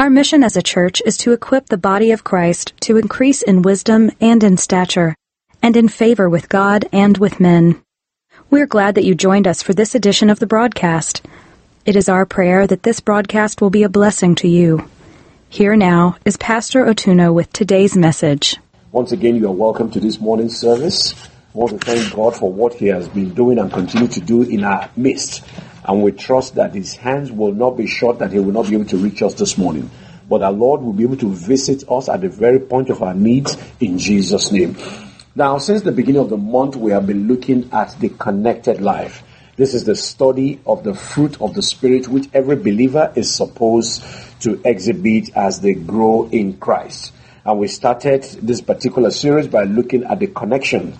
Our mission as a church is to equip the body of Christ to increase in wisdom and in stature, and in favor with God and with men. We're glad that you joined us for this edition of the broadcast. It is our prayer that this broadcast will be a blessing to you. Here now is Pastor Otuno with today's message. Once again, you are welcome to this morning's service. I want to thank God for what He has been doing and continue to do in our midst. And we trust that His hands will not be short, that He will not be able to reach us this morning. But our Lord will be able to visit us at the very point of our needs in Jesus' name. Now, since the beginning of the month, we have been looking at the connected life. This is the study of the fruit of the Spirit, which every believer is supposed to exhibit as they grow in Christ. And we started this particular series by looking at the connection,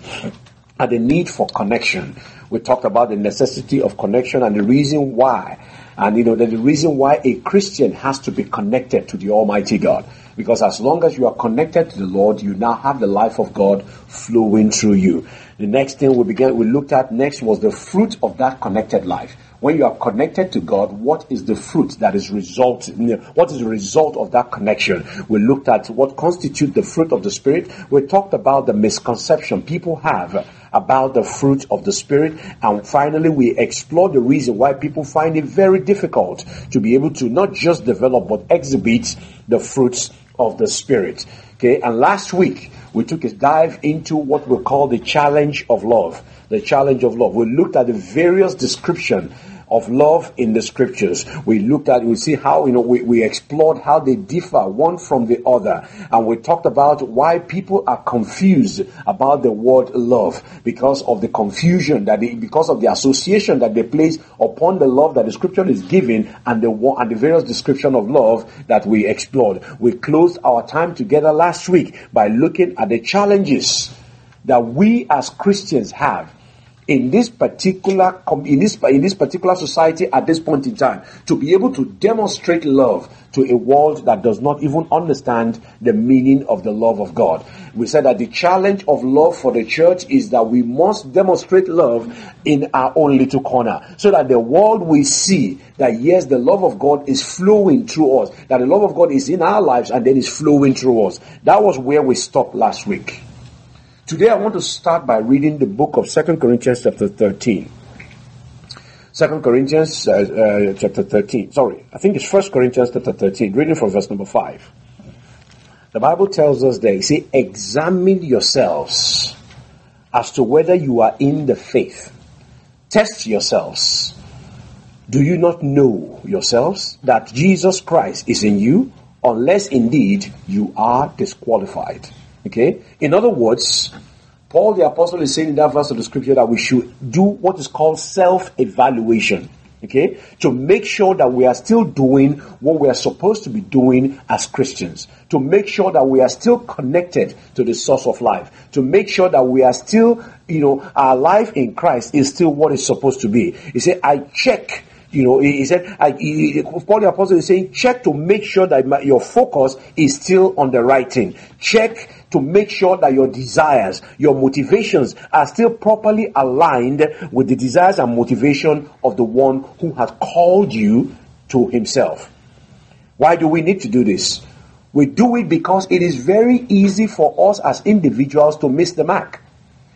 at the need for connection. We talked about the necessity of connection and the reason why. And you know, the reason why a Christian has to be connected to the Almighty God. Because as long as you are connected to the Lord, you now have the life of God flowing through you. The next thing we began, we looked at next was the fruit of that connected life. When you are connected to God, what is the fruit that is result? What is the result of that connection? We looked at what constitutes the fruit of the Spirit. We talked about the misconception people have about the fruit of the Spirit. And finally, we explore the reason why people find it very difficult to be able to not just develop, but exhibit the fruits of the Spirit. Okay. And last week, we took a dive into what we call the challenge of love. The challenge of love. We looked at the various description of love in the scriptures. We looked at, we see how, you know, we, we explored how they differ one from the other. And we talked about why people are confused about the word love because of the confusion that they, because of the association that they place upon the love that the scripture is giving and the, and the various description of love that we explored. We closed our time together last week by looking at the challenges that we as Christians have in this particular in this in this particular society at this point in time to be able to demonstrate love to a world that does not even understand the meaning of the love of God. We said that the challenge of love for the church is that we must demonstrate love in our own little corner so that the world will see that yes, the love of God is flowing through us, that the love of God is in our lives and then is flowing through us. That was where we stopped last week. Today I want to start by reading the book of Second Corinthians chapter 13. Second Corinthians uh, uh, chapter 13. Sorry, I think it's First Corinthians chapter 13, reading from verse number 5. The Bible tells us there, say, examine yourselves as to whether you are in the faith. Test yourselves. Do you not know yourselves that Jesus Christ is in you, unless indeed you are disqualified? Okay? In other words, Paul the apostle is saying in that verse of the scripture that we should do what is called self-evaluation. Okay? To make sure that we are still doing what we are supposed to be doing as Christians. To make sure that we are still connected to the source of life. To make sure that we are still, you know, our life in Christ is still what it's supposed to be. He said, I check you know, he, said, I, he, Paul the Apostle is saying, check to make sure that my, your focus is still on the right thing. Check to make sure that your desires, your motivations are still properly aligned with the desires and motivation of the one who has called you to himself. Why do we need to do this? We do it because it is very easy for us as individuals to miss the mark.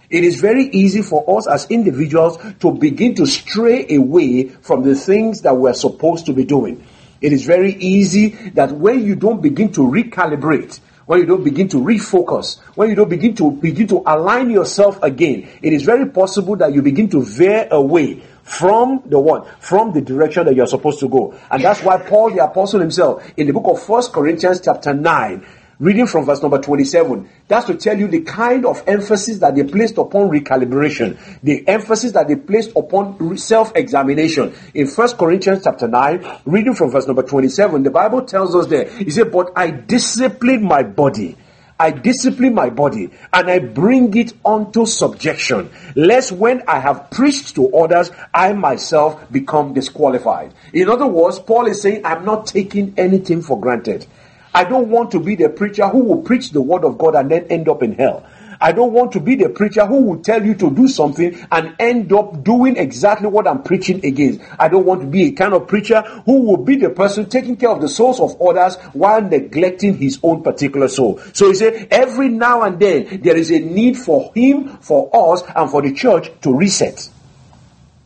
It is very easy for us as individuals to begin to stray away from the things that we're supposed to be doing. It is very easy that when you don't begin to recalibrate, when you don't begin to refocus, when you don't begin to begin to align yourself again, it is very possible that you begin to veer away from the one, from the direction that you're supposed to go. And that's why Paul the apostle himself, in the book of First Corinthians chapter 9, Reading from verse number 27, that's to tell you the kind of emphasis that they placed upon recalibration, the emphasis that they placed upon self-examination. In First Corinthians chapter 9, reading from verse number 27, the Bible tells us there, he said, But I discipline my body. I discipline my body and I bring it unto subjection, lest when I have preached to others, I myself become disqualified. In other words, Paul is saying, I'm not taking anything for granted. I don't want to be the preacher who will preach the word of God and then end up in hell. I don't want to be the preacher who will tell you to do something and end up doing exactly what I'm preaching against. I don't want to be a kind of preacher who will be the person taking care of the souls of others while neglecting his own particular soul. So he said, every now and then there is a need for him, for us, and for the church to reset.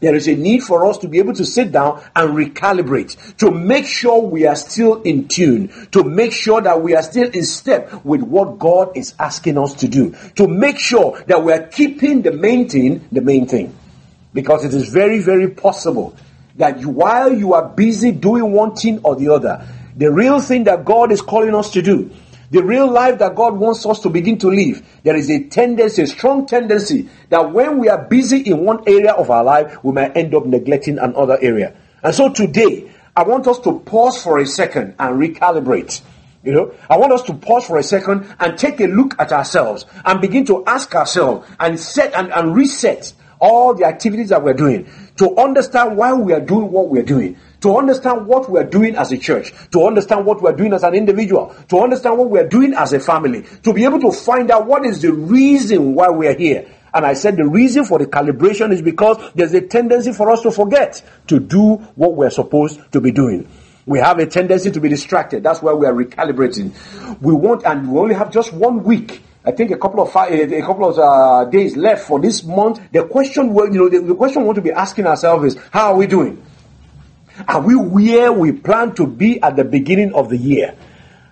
There is a need for us to be able to sit down and recalibrate, to make sure we are still in tune, to make sure that we are still in step with what God is asking us to do, to make sure that we are keeping the main thing the main thing. Because it is very, very possible that you, while you are busy doing one thing or the other, the real thing that God is calling us to do the real life that God wants us to begin to live, there is a tendency, a strong tendency, that when we are busy in one area of our life, we might end up neglecting another area. And so today, I want us to pause for a second and recalibrate. You know, I want us to pause for a second and take a look at ourselves and begin to ask ourselves and set and, and reset all the activities that we're doing to understand why we are doing what we're doing to understand what we are doing as a church, to understand what we are doing as an individual, to understand what we are doing as a family, to be able to find out what is the reason why we are here. And I said the reason for the calibration is because there's a tendency for us to forget to do what we're supposed to be doing. We have a tendency to be distracted. That's why we are recalibrating. We want, and we only have just one week I think a couple of a couple of uh, days left for this month. The question, you know, the, the question we want to be asking ourselves is, how are we doing? Are we where we plan to be at the beginning of the year?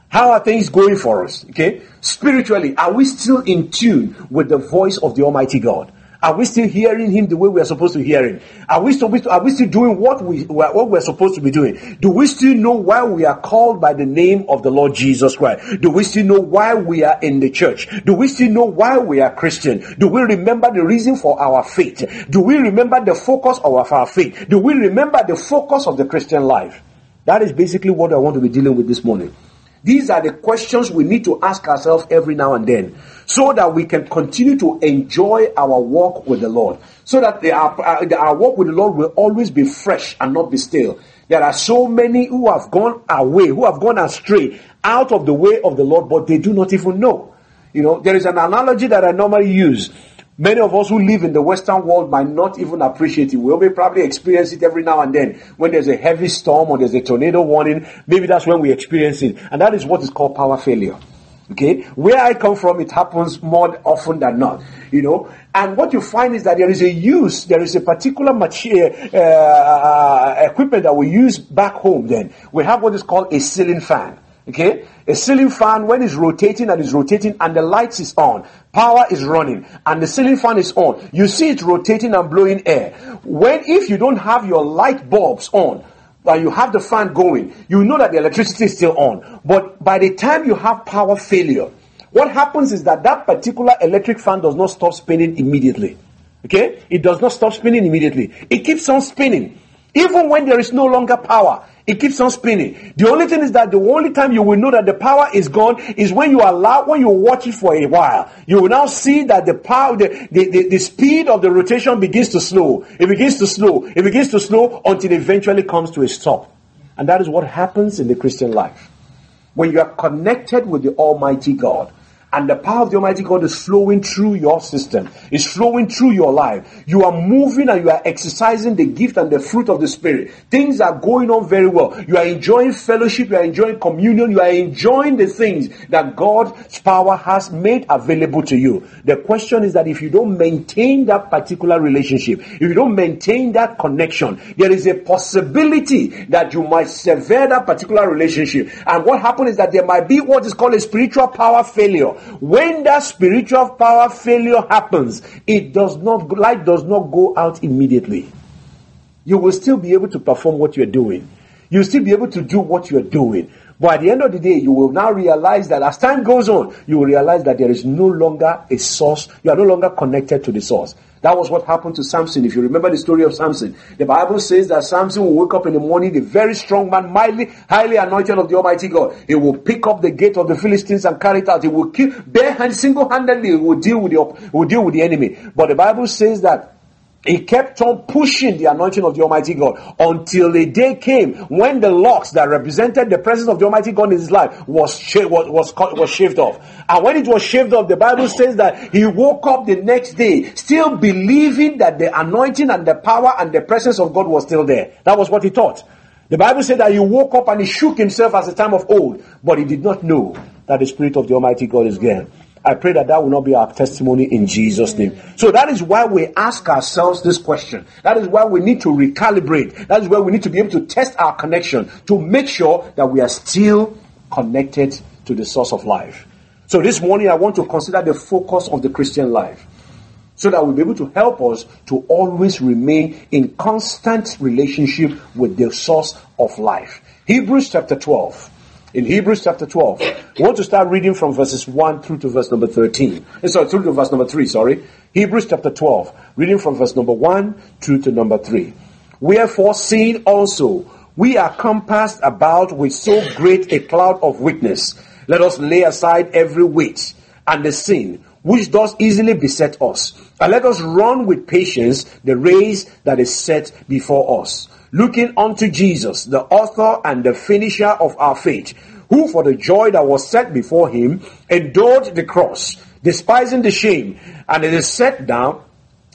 How are things going for us? Okay. Spiritually, are we still in tune with the voice of the Almighty God? Are we still hearing him the way we are supposed to hear him? Are we still, are we still doing what we what we're supposed to be doing? Do we still know why we are called by the name of the Lord Jesus Christ? Do we still know why we are in the church? Do we still know why we are Christian? Do we remember the reason for our faith? Do we remember the focus of our faith? Do we remember the focus of the Christian life? That is basically what I want to be dealing with this morning. These are the questions we need to ask ourselves every now and then so that we can continue to enjoy our walk with the Lord. So that our, uh, our walk with the Lord will always be fresh and not be stale. There are so many who have gone away, who have gone astray out of the way of the Lord, but they do not even know. You know, there is an analogy that I normally use. Many of us who live in the Western world might not even appreciate it. We'll probably experience it every now and then. When there's a heavy storm or there's a tornado warning, maybe that's when we experience it. And that is what is called power failure. Okay, where I come from, it happens more often than not. You know, and what you find is that there is a use, there is a particular material, uh, uh, equipment that we use back home. Then we have what is called a ceiling fan. Okay, a ceiling fan when it's rotating and it's rotating and the lights is on, power is running and the ceiling fan is on. You see it rotating and blowing air. When if you don't have your light bulbs on, but you have the fan going, you know that the electricity is still on. But by the time you have power failure, what happens is that that particular electric fan does not stop spinning immediately. Okay? It does not stop spinning immediately. It keeps on spinning. Even when there is no longer power, it keeps on spinning. The only thing is that the only time you will know that the power is gone is when you allow, when you watch it for a while. You will now see that the power, the, the, the, the speed of the rotation begins to slow. It begins to slow. It begins to slow until it eventually comes to a stop. And that is what happens in the Christian life. When you are connected with the Almighty God, and the power of the Almighty God is flowing through your system, is flowing through your life. You are moving and you are exercising the gift and the fruit of the Spirit. Things are going on very well. You are enjoying fellowship, you are enjoying communion, you are enjoying the things that God's power has made available to you. The question is that if you don't maintain that particular relationship, if you don't maintain that connection, there is a possibility that you might sever that particular relationship. And what happens is that there might be what is called a spiritual power failure when that spiritual power failure happens, it does not, light does not go out immediately. You will still be able to perform what you're doing. You'll still be able to do what you're doing. But at the end of the day, you will now realize that as time goes on, you will realize that there is no longer a source. You are no longer connected to the source. That was what happened to Samson. If you remember the story of Samson, the Bible says that Samson will wake up in the morning, a very strong man, mildly, highly anointed of the Almighty God. He will pick up the gate of the Philistines and carry it out. He will kill, bare hand, single-handedly, he will deal with the, will deal with the enemy. But the Bible says that he kept on pushing the anointing of the Almighty God until a day came when the locks that represented the presence of the Almighty God in his life was, was, was, was shaved off. And when it was shaved off, the Bible says that he woke up the next day still believing that the anointing and the power and the presence of God was still there. That was what he thought. The Bible said that he woke up and he shook himself as the time of old, but he did not know that the Spirit of the Almighty God is there. I pray that that will not be our testimony in Jesus' name. So that is why we ask ourselves this question. That is why we need to recalibrate. That is why we need to be able to test our connection to make sure that we are still connected to the source of life. So this morning I want to consider the focus of the Christian life so that we'll be able to help us to always remain in constant relationship with the source of life. Hebrews chapter 12 in Hebrews chapter 12. We want to start reading from verses 1 through to verse number 13. Eh, sorry, through to verse number 3, sorry. Hebrews chapter 12, reading from verse number 1 through to number 3. Wherefore, seeing also, we are compassed about with so great a cloud of witness, let us lay aside every weight and the sin which does easily beset us. And let us run with patience the race that is set before us looking unto Jesus, the author and the finisher of our faith, who for the joy that was set before him endured the cross, despising the shame, and it is set down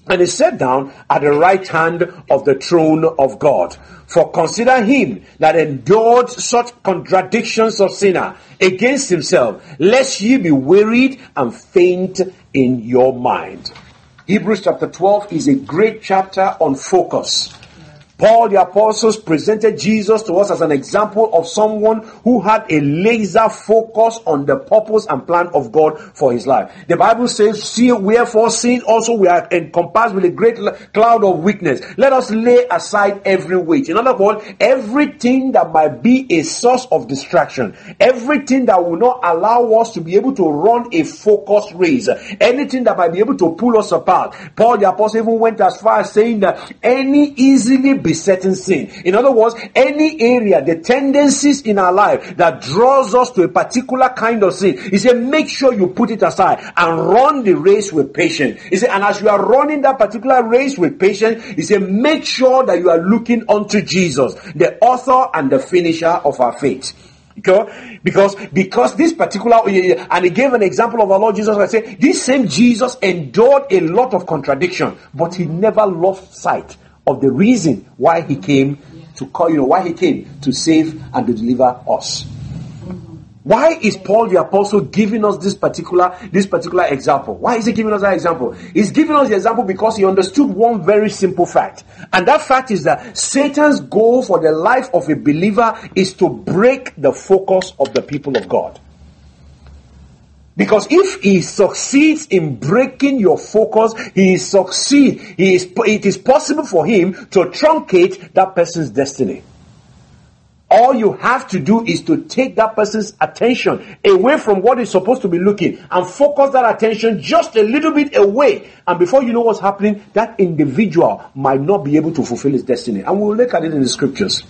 and is set down at the right hand of the throne of God. For consider him that endured such contradictions of sinner against himself, lest ye be wearied and faint in your mind. Hebrews chapter 12 is a great chapter on focus. Paul the apostles presented Jesus to us as an example of someone who had a laser focus on the purpose and plan of God for his life. The Bible says, see, wherefore seeing also we are encompassed with a great cloud of weakness. Let us lay aside every weight. In other words, everything that might be a source of distraction, everything that will not allow us to be able to run a focused race, anything that might be able to pull us apart. Paul the apostle even went as far as saying that any easily besetting sin. In other words, any area, the tendencies in our life that draws us to a particular kind of sin, he said, make sure you put it aside and run the race with patience. He said, and as you are running that particular race with patience, he said, make sure that you are looking unto Jesus, the author and the finisher of our faith. Okay? Because because this particular and he gave an example of our Lord Jesus. I say this same Jesus endured a lot of contradiction, but he never lost sight of the reason why he came to call, you know, why he came to save and to deliver us. Why is Paul the apostle giving us this particular this particular example? Why is he giving us that example? He's giving us the example because he understood one very simple fact. And that fact is that Satan's goal for the life of a believer is to break the focus of the people of God. Because if he succeeds in breaking your focus, he succeed. He is, it is possible for him to truncate that person's destiny. All you have to do is to take that person's attention away from what is supposed to be looking and focus that attention just a little bit away. And before you know what's happening, that individual might not be able to fulfill his destiny. And we'll look at it in the scriptures.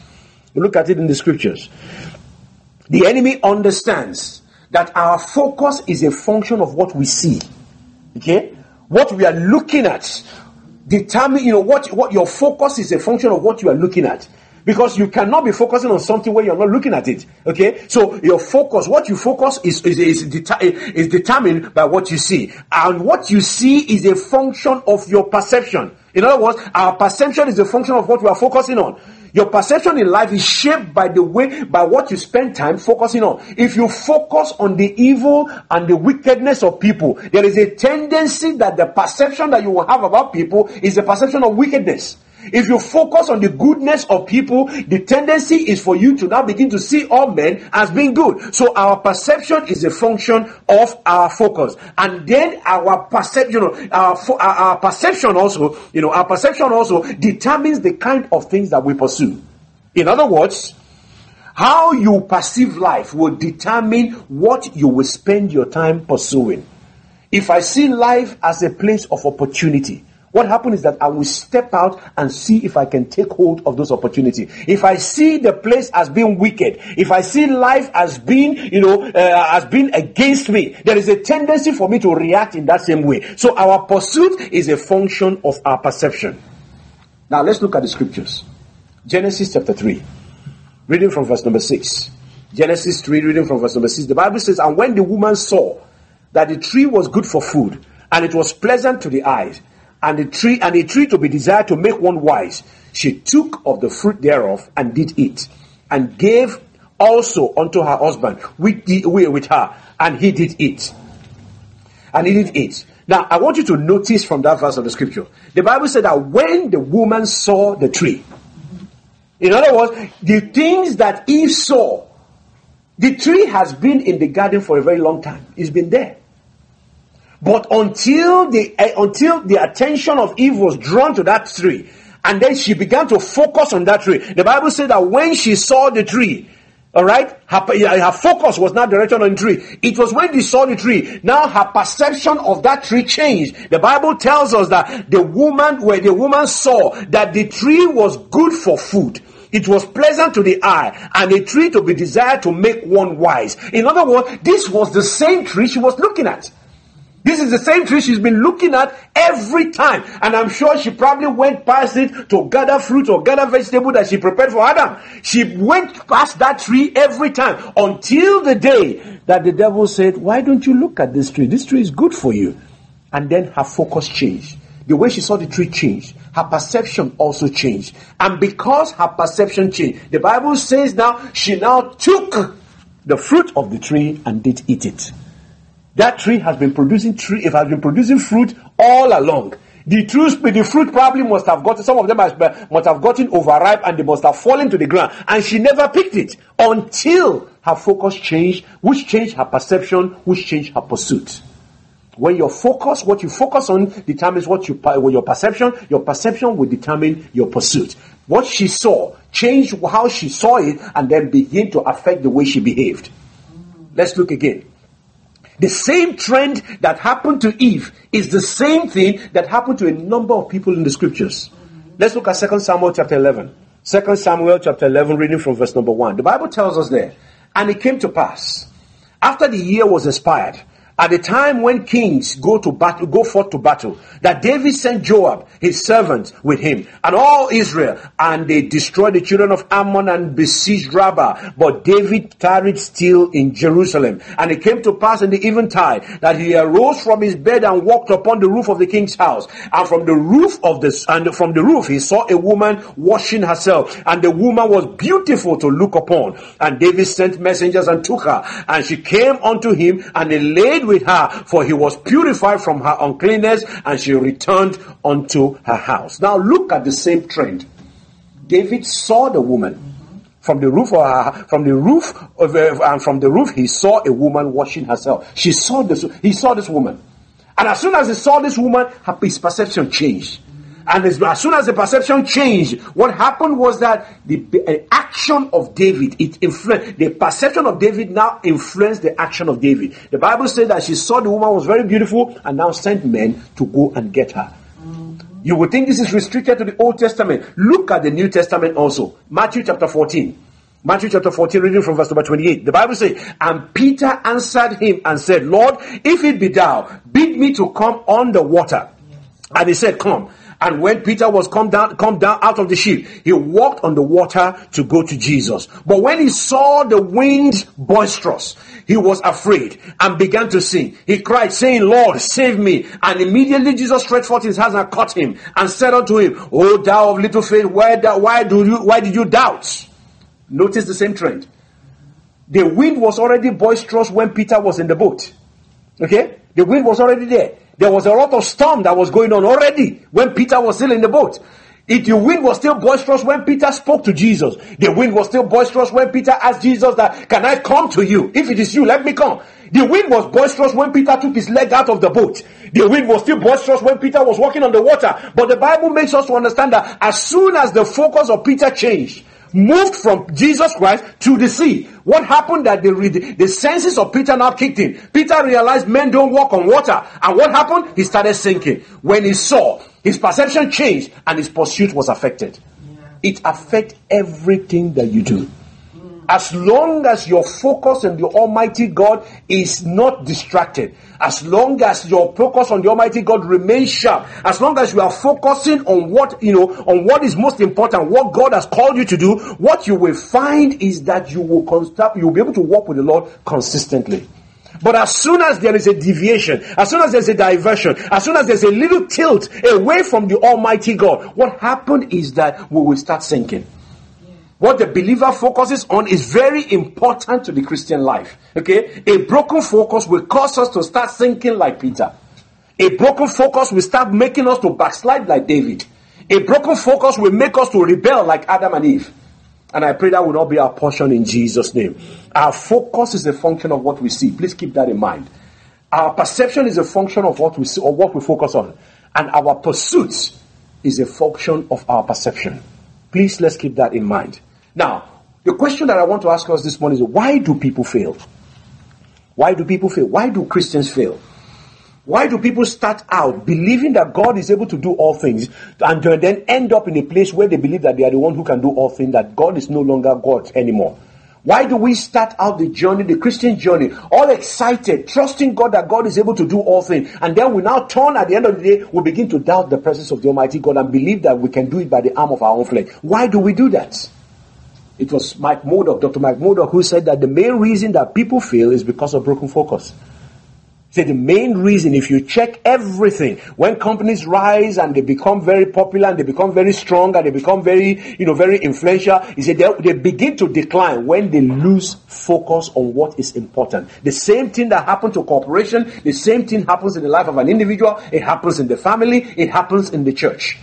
We'll look at it in the scriptures. The enemy understands that our focus is a function of what we see. Okay? What we are looking at determine, you know, what, what your focus is a function of what you are looking at. Because you cannot be focusing on something where you're not looking at it. Okay? So your focus, what you focus is, is, is, is determined by what you see. And what you see is a function of your perception. In other words, our perception is a function of what we are focusing on. Your perception in life is shaped by the way, by what you spend time focusing on. If you focus on the evil and the wickedness of people, there is a tendency that the perception that you will have about people is a perception of wickedness. If you focus on the goodness of people, the tendency is for you to now begin to see all men as being good. So our perception is a function of our focus. And then our perception, you know, our, our, our perception also, you know, our perception also determines the kind of things that we pursue. In other words, How you perceive life will determine what you will spend your time pursuing. If I see life as a place of opportunity, what happens is that I will step out and see if I can take hold of those opportunities. If I see the place as being wicked, if I see life as being, you know, uh, as being against me, there is a tendency for me to react in that same way. So our pursuit is a function of our perception. Now let's look at the scriptures. Genesis chapter 3, reading from verse number 6. Genesis 3, reading from verse number 6. The Bible says, And when the woman saw that the tree was good for food, and it was pleasant to the eyes, and a tree and a tree to be desired to make one wise. She took of the fruit thereof and did eat, and gave also unto her husband with, the, with her, and he did eat. And he did eat. Now, I want you to notice from that verse of the scripture, the Bible said that when the woman saw the tree, in other words, the things that Eve saw, the tree has been in the garden for a very long time. It's been there. But until the uh, until the attention of Eve was drawn to that tree, and then she began to focus on that tree. The Bible said that when she saw the tree, all right, her, her focus was not directed on the tree. It was when she saw the tree. Now her perception of that tree changed. The Bible tells us that the woman, where the woman saw that the tree was good for food. It was pleasant to the eye and a tree to be desired to make one wise. In other words, this was the same tree she was looking at. This is the same tree she's been looking at every time. And I'm sure she probably went past it to gather fruit or gather vegetable that she prepared for Adam. She went past that tree every time until the day that the devil said, Why don't you look at this tree? This tree is good for you. And then her focus changed. The way she saw the tree changed. Her perception also changed. And because her perception changed, the Bible says now she now took the fruit of the tree and did eat it. That tree has been producing tree, it has been producing fruit all along. The truth, the fruit probably must have gotten, some of them must have gotten overripe and they must have fallen to the ground. And she never picked it until her focus changed, which changed her perception, which changed her pursuit. When your focus, what you focus on determines what you, your perception, your perception will determine your pursuit. What she saw changed how she saw it and then begin to affect the way she behaved. Let's look again. The same trend that happened to Eve is the same thing that happened to a number of people in the scriptures. Let's look at 2 Samuel chapter 11. 2 Samuel chapter 11, reading from verse number 1. The Bible tells us there, And it came to pass, after the year was expired, at the time when kings go to battle, go forth to battle, that David sent Joab, his servant, with him, and all Israel, and they destroyed the children of Ammon and besieged Rabbah. But David tarried still in Jerusalem. And it came to pass in the eventide that he arose from his bed and walked upon the roof of the king's house. And from the roof of this, and from the roof he saw a woman washing herself, and the woman was beautiful to look upon. And David sent messengers and took her, and she came unto him, and he laid with her, for he was purified from her uncleanness, and she returned unto her house. Now look at the same trend. David saw the woman from the roof of her, from the roof of, uh, and from the roof he saw a woman washing herself. She saw this. He saw this woman, and as soon as he saw this woman, his perception changed. And as, as, soon as the perception changed, what happened was that the uh, action of David, it influenced, the perception of David now influenced the action of David. The Bible said that she saw the woman was very beautiful and now sent men to go and get her. You would think this is restricted to the Old Testament. Look at the New Testament also. Matthew chapter 14. Matthew chapter 14, reading from verse number 28. The Bible says, And Peter answered him and said, Lord, if it be thou, bid me to come on the water. And he said, Come. And when Peter was come down, come down out of the ship, he walked on the water to go to Jesus. But when he saw the wind boisterous, he was afraid and began to sing. He cried, saying, Lord, save me. And immediately Jesus stretched forth his hands and caught him and said unto him, O thou of little faith, why, why, do you, why did you doubt? Notice the same trend. The wind was already boisterous when Peter was in the boat. Okay? The wind was already there. There was a lot of storm that was going on already when Peter was still in the boat. If the wind was still boisterous when Peter spoke to Jesus, the wind was still boisterous when Peter asked Jesus that, can I come to you? If it is you, let me come. The wind was boisterous when Peter took his leg out of the boat. The wind was still boisterous when Peter was walking on the water. But the Bible makes us to understand that as soon as the focus of Peter changed moved from Jesus Christ to the sea. What happened that the, the senses of Peter now kicked in. Peter realized men don't walk on water. And what happened? He started sinking. When he saw, his perception changed and his pursuit was affected. Yeah. It affects everything that you do. As long as your focus on the Almighty God is not distracted, as long as your focus on the Almighty God remains sharp, as long as you are focusing on what, you know, on what is most important, what God has called you to do, what you will find is that you will constant, you will be able to walk with the Lord consistently. But as soon as there is a deviation, as soon as there's a diversion, as soon as there's a little tilt away from the Almighty God, what happened is that we will start sinking what the believer focuses on is very important to the Christian life. Okay? A broken focus will cause us to start thinking like Peter. A broken focus will start making us to backslide like David. A broken focus will make us to rebel like Adam and Eve. And I pray that will not be our portion in Jesus' name. Our focus is a function of what we see. Please keep that in mind. Our perception is a function of what we see or what we focus on. And our pursuit is a function of our perception. Please let's keep that in mind. Now, the question that I want to ask us this morning is why do people fail? Why do people fail? Why do Christians fail? Why do people start out believing that God is able to do all things and then end up in a place where they believe that they are the one who can do all things, that God is no longer God anymore? Why do we start out the journey, the Christian journey, all excited, trusting God that God is able to do all things, and then we now turn at the end of the day, we begin to doubt the presence of the Almighty God and believe that we can do it by the arm of our own flesh? Why do we do that? It was Mike Murdock, Dr. Mike Murdock, who said that the main reason that people fail is because of broken focus. He said the main reason, if you check everything, when companies rise and they become very popular and they become very strong and they become very, you know, very influential, he said they, they begin to decline when they lose focus on what is important. The same thing that happened to corporation, the same thing happens in the life of an individual, it happens in the family, it happens in the church.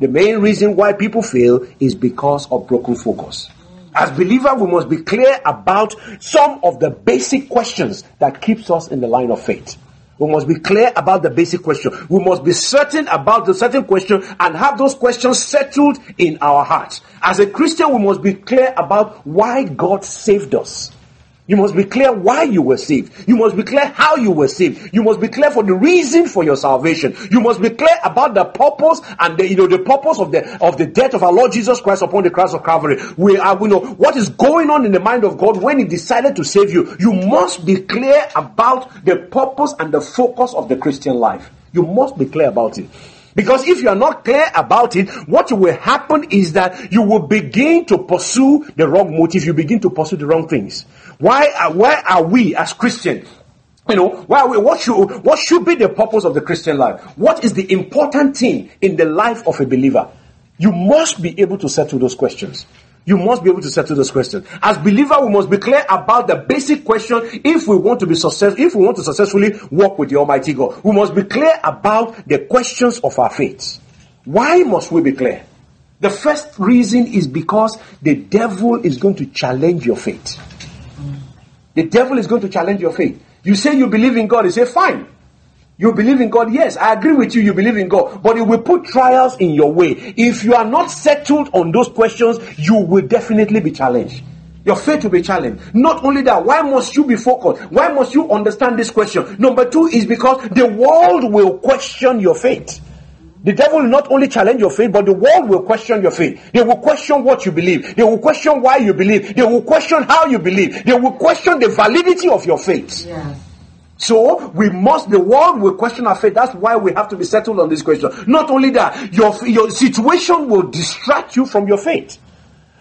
The main reason why people fail is because of broken focus. As believers, we must be clear about some of the basic questions that keeps us in the line of faith. We must be clear about the basic question. We must be certain about the certain question and have those questions settled in our hearts. As a Christian, we must be clear about why God saved us. You must be clear why you were saved. You must be clear how you were saved. You must be clear for the reason for your salvation. You must be clear about the purpose and the, you know, the purpose of the, of the death of our Lord Jesus Christ upon the cross of Calvary. We are, we know what is going on in the mind of God when He decided to save you. You must be clear about the purpose and the focus of the Christian life. You must be clear about it. Because if you are not clear about it, what will happen is that you will begin to pursue the wrong motive. You begin to pursue the wrong things. Why uh, are, why are we as Christians you know, why we, what should what should be the purpose of the Christian life? What is the important thing in the life of a believer? You must be able to settle those questions. You must be able to settle those questions. As believer, we must be clear about the basic question if we want to be successful, if we want to successfully walk with the Almighty God. We must be clear about the questions of our faith. Why must we be clear? The first reason is because the devil is going to challenge your faith. The devil is going to challenge your faith. You say you believe in God, he say, fine. You believe in God? Yes, I agree with you. You believe in God. But it will put trials in your way. If you are not settled on those questions, you will definitely be challenged. Your faith will be challenged. Not only that, why must you be focused? Why must you understand this question? Number two is because the world will question your faith. The devil will not only challenge your faith, but the world will question your faith. They will question what you believe. They will question why you believe. They will question how you believe. They will question the validity of your faith. So we must, the world will question our faith. That's why we have to be settled on this question. Not only that, your, your situation will distract you from your faith.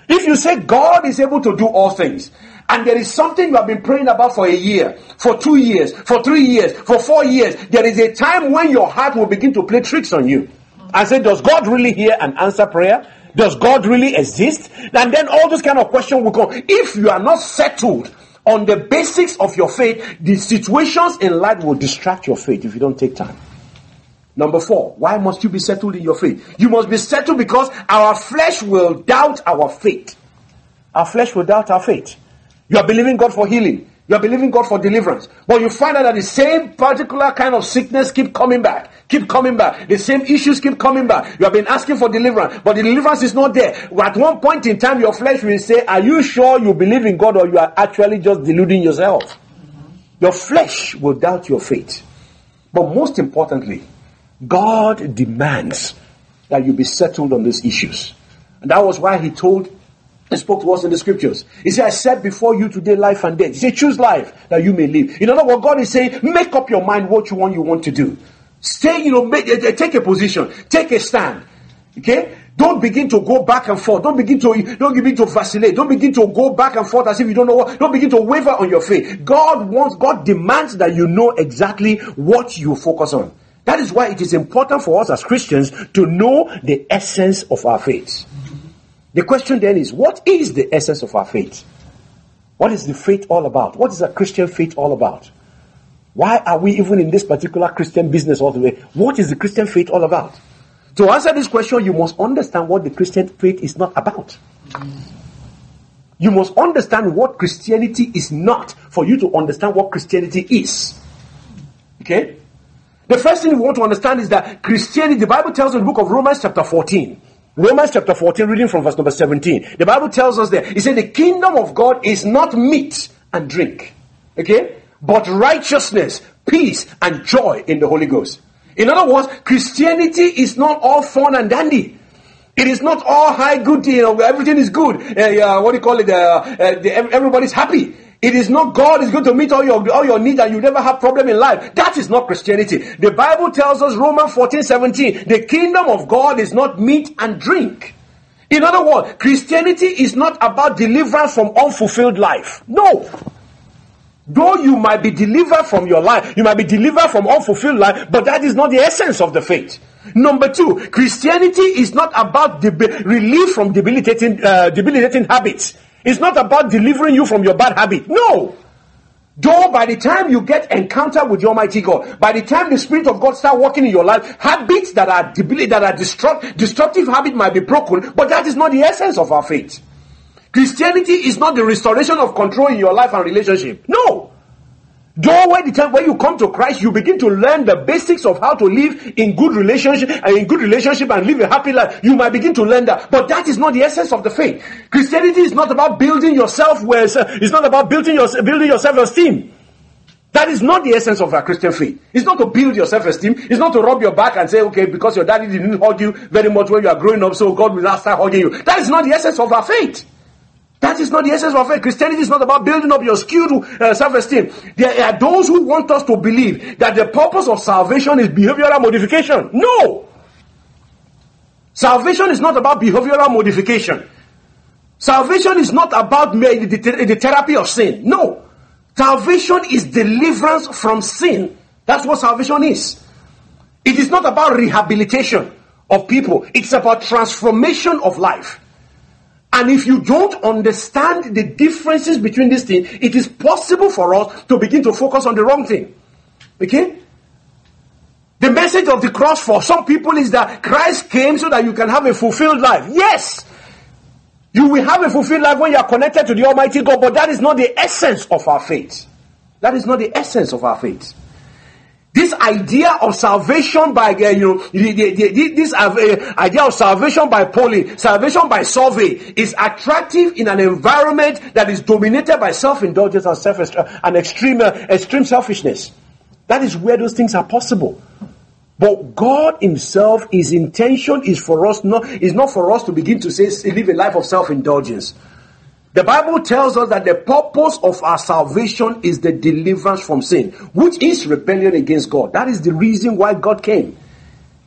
If you say God is able to do all things, and there is something you have been praying about for a year, for two years, for three years, for four years, there is a time when your heart will begin to play tricks on you. And say, does God really hear and answer prayer? Does God really exist? And then all those kind of questions will come. If you are not settled on the basics of your faith, the situations in life will distract your faith if you don't take time. Number four, why must you be settled in your faith? You must be settled because our flesh will doubt our faith. Our flesh will doubt our faith. You are believing God for healing. You are believing God for deliverance. But you find out that the same particular kind of sickness keep coming back. Keep coming back. The same issues keep coming back. You have been asking for deliverance, but the deliverance is not there. At one point in time, your flesh will say, Are you sure you believe in God or you are actually just deluding yourself? Your flesh will doubt your faith. But most importantly, God demands that you be settled on these issues. And that was why he told he spoke to us in the scriptures. He said, I set before you today life and death. He said, choose life that you may live. In other words, God is saying, make up your mind what you want you want to do. Stay, you know, make, eh, eh, take a position, take a stand. Okay? Don't begin to go back and forth. Don't begin to don't begin to vacillate. Don't begin to go back and forth as if you don't know what. Don't begin to waver on your faith. God wants, God demands that you know exactly what you focus on. That is why it is important for us as Christians to know the essence of our faith. The question then is, what is the essence of our faith? What is the faith all about? What is a Christian faith all about? Why are we even in this particular Christian business all the way? What is the Christian faith all about? To answer this question, you must understand what the Christian faith is not about. You must understand what Christianity is not for you to understand what Christianity is. Okay? The first thing we want to understand is that Christianity, the Bible tells in the book of Romans, chapter 14, Romans chapter 14, reading from verse number 17. The Bible tells us there, it said, the kingdom of God is not meat and drink, okay, but righteousness, peace, and joy in the Holy Ghost. In other words, Christianity is not all fun and dandy. It is not all high good, you know, everything is good. Uh, uh, what do you call it? Uh, uh everybody's happy. It is not God is going to meet all your all your needs and you never have problem in life. That is not Christianity. The Bible tells us Romans 14, 17, the kingdom of God is not meat and drink. In other words, Christianity is not about deliverance from unfulfilled life. No. Though you might be delivered from your life, you might be delivered from unfulfilled life, but that is not the essence of the faith. Number two, Christianity is not about deb- relief from debilitating, uh, debilitating habits. It's not about delivering you from your bad habit. No. Though by the time you get encounter with the Almighty God, by the time the Spirit of God start working in your life, habits that are debil- that are destruct- destructive habit might be broken, but that is not the essence of our faith. Christianity is not the restoration of control in your life and relationship. No. Though when the time when you come to Christ, you begin to learn the basics of how to live in good relationship and in good relationship and live a happy life. You might begin to learn that, but that is not the essence of the faith. Christianity is not about building yourself. Where eh, it's not about building your building your self esteem. That is not the essence of a Christian faith. It's not to build your self esteem. It's not to rub your back and say, okay, because your daddy didn't hug you very much when you are growing up, so God will not start hugging you. That is not the essence of our faith. That is not the essence of faith. Christianity is not about building up your skewed uh, self-esteem. There are those who want us to believe that the purpose of salvation is behavioral modification. No! Salvation is not about behavioral modification. Salvation is not about the, the therapy of sin. No. Salvation is deliverance from sin. That's what salvation is. It is not about rehabilitation of people. It's about transformation of life. And if you don't understand the differences between these things, it is possible for us to begin to focus on the wrong thing. Okay? The message of the cross for some people is that Christ came so that you can have a fulfilled life. Yes! You will have a fulfilled life when you are connected to the Almighty God, but that is not the essence of our faith. That is not the essence of our faith. This idea of salvation by, uh, you know, the, the, the, this uh, idea of salvation by polling, salvation by survey is attractive in an environment that is dominated by self-indulgence and self and extreme, uh, extreme selfishness. That is where those things are possible. But God Himself, His intention is for us not is not for us to begin to say live a life of self-indulgence. The Bible tells us that the purpose of our salvation is the deliverance from sin, which is rebellion against God. That is the reason why God came.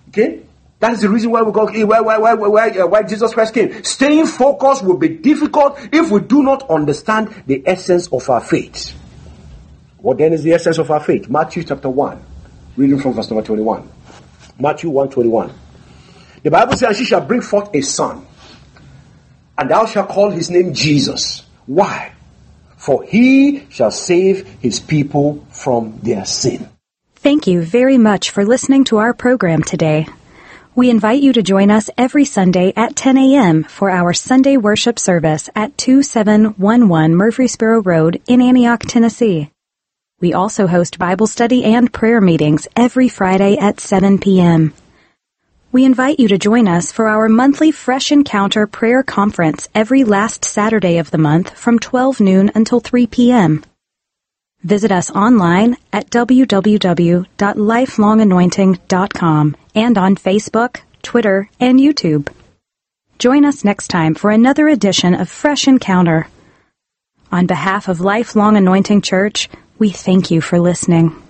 Okay? That is the reason why we got why, why, why, why, uh, why Jesus Christ came. Staying focused will be difficult if we do not understand the essence of our faith. What then is the essence of our faith? Matthew chapter 1, reading from verse number 21. Matthew 1 21. The Bible says, She shall bring forth a son and thou shalt call his name Jesus. Why? For he shall save his people from their sin. Thank you very much for listening to our program today. We invite you to join us every Sunday at 10 a.m. for our Sunday worship service at 2711 Murfreesboro Road in Antioch, Tennessee. We also host Bible study and prayer meetings every Friday at 7 p.m. We invite you to join us for our monthly Fresh Encounter prayer conference every last Saturday of the month from 12 noon until 3 p.m. Visit us online at www.lifelonganointing.com and on Facebook, Twitter, and YouTube. Join us next time for another edition of Fresh Encounter. On behalf of Lifelong Anointing Church, we thank you for listening.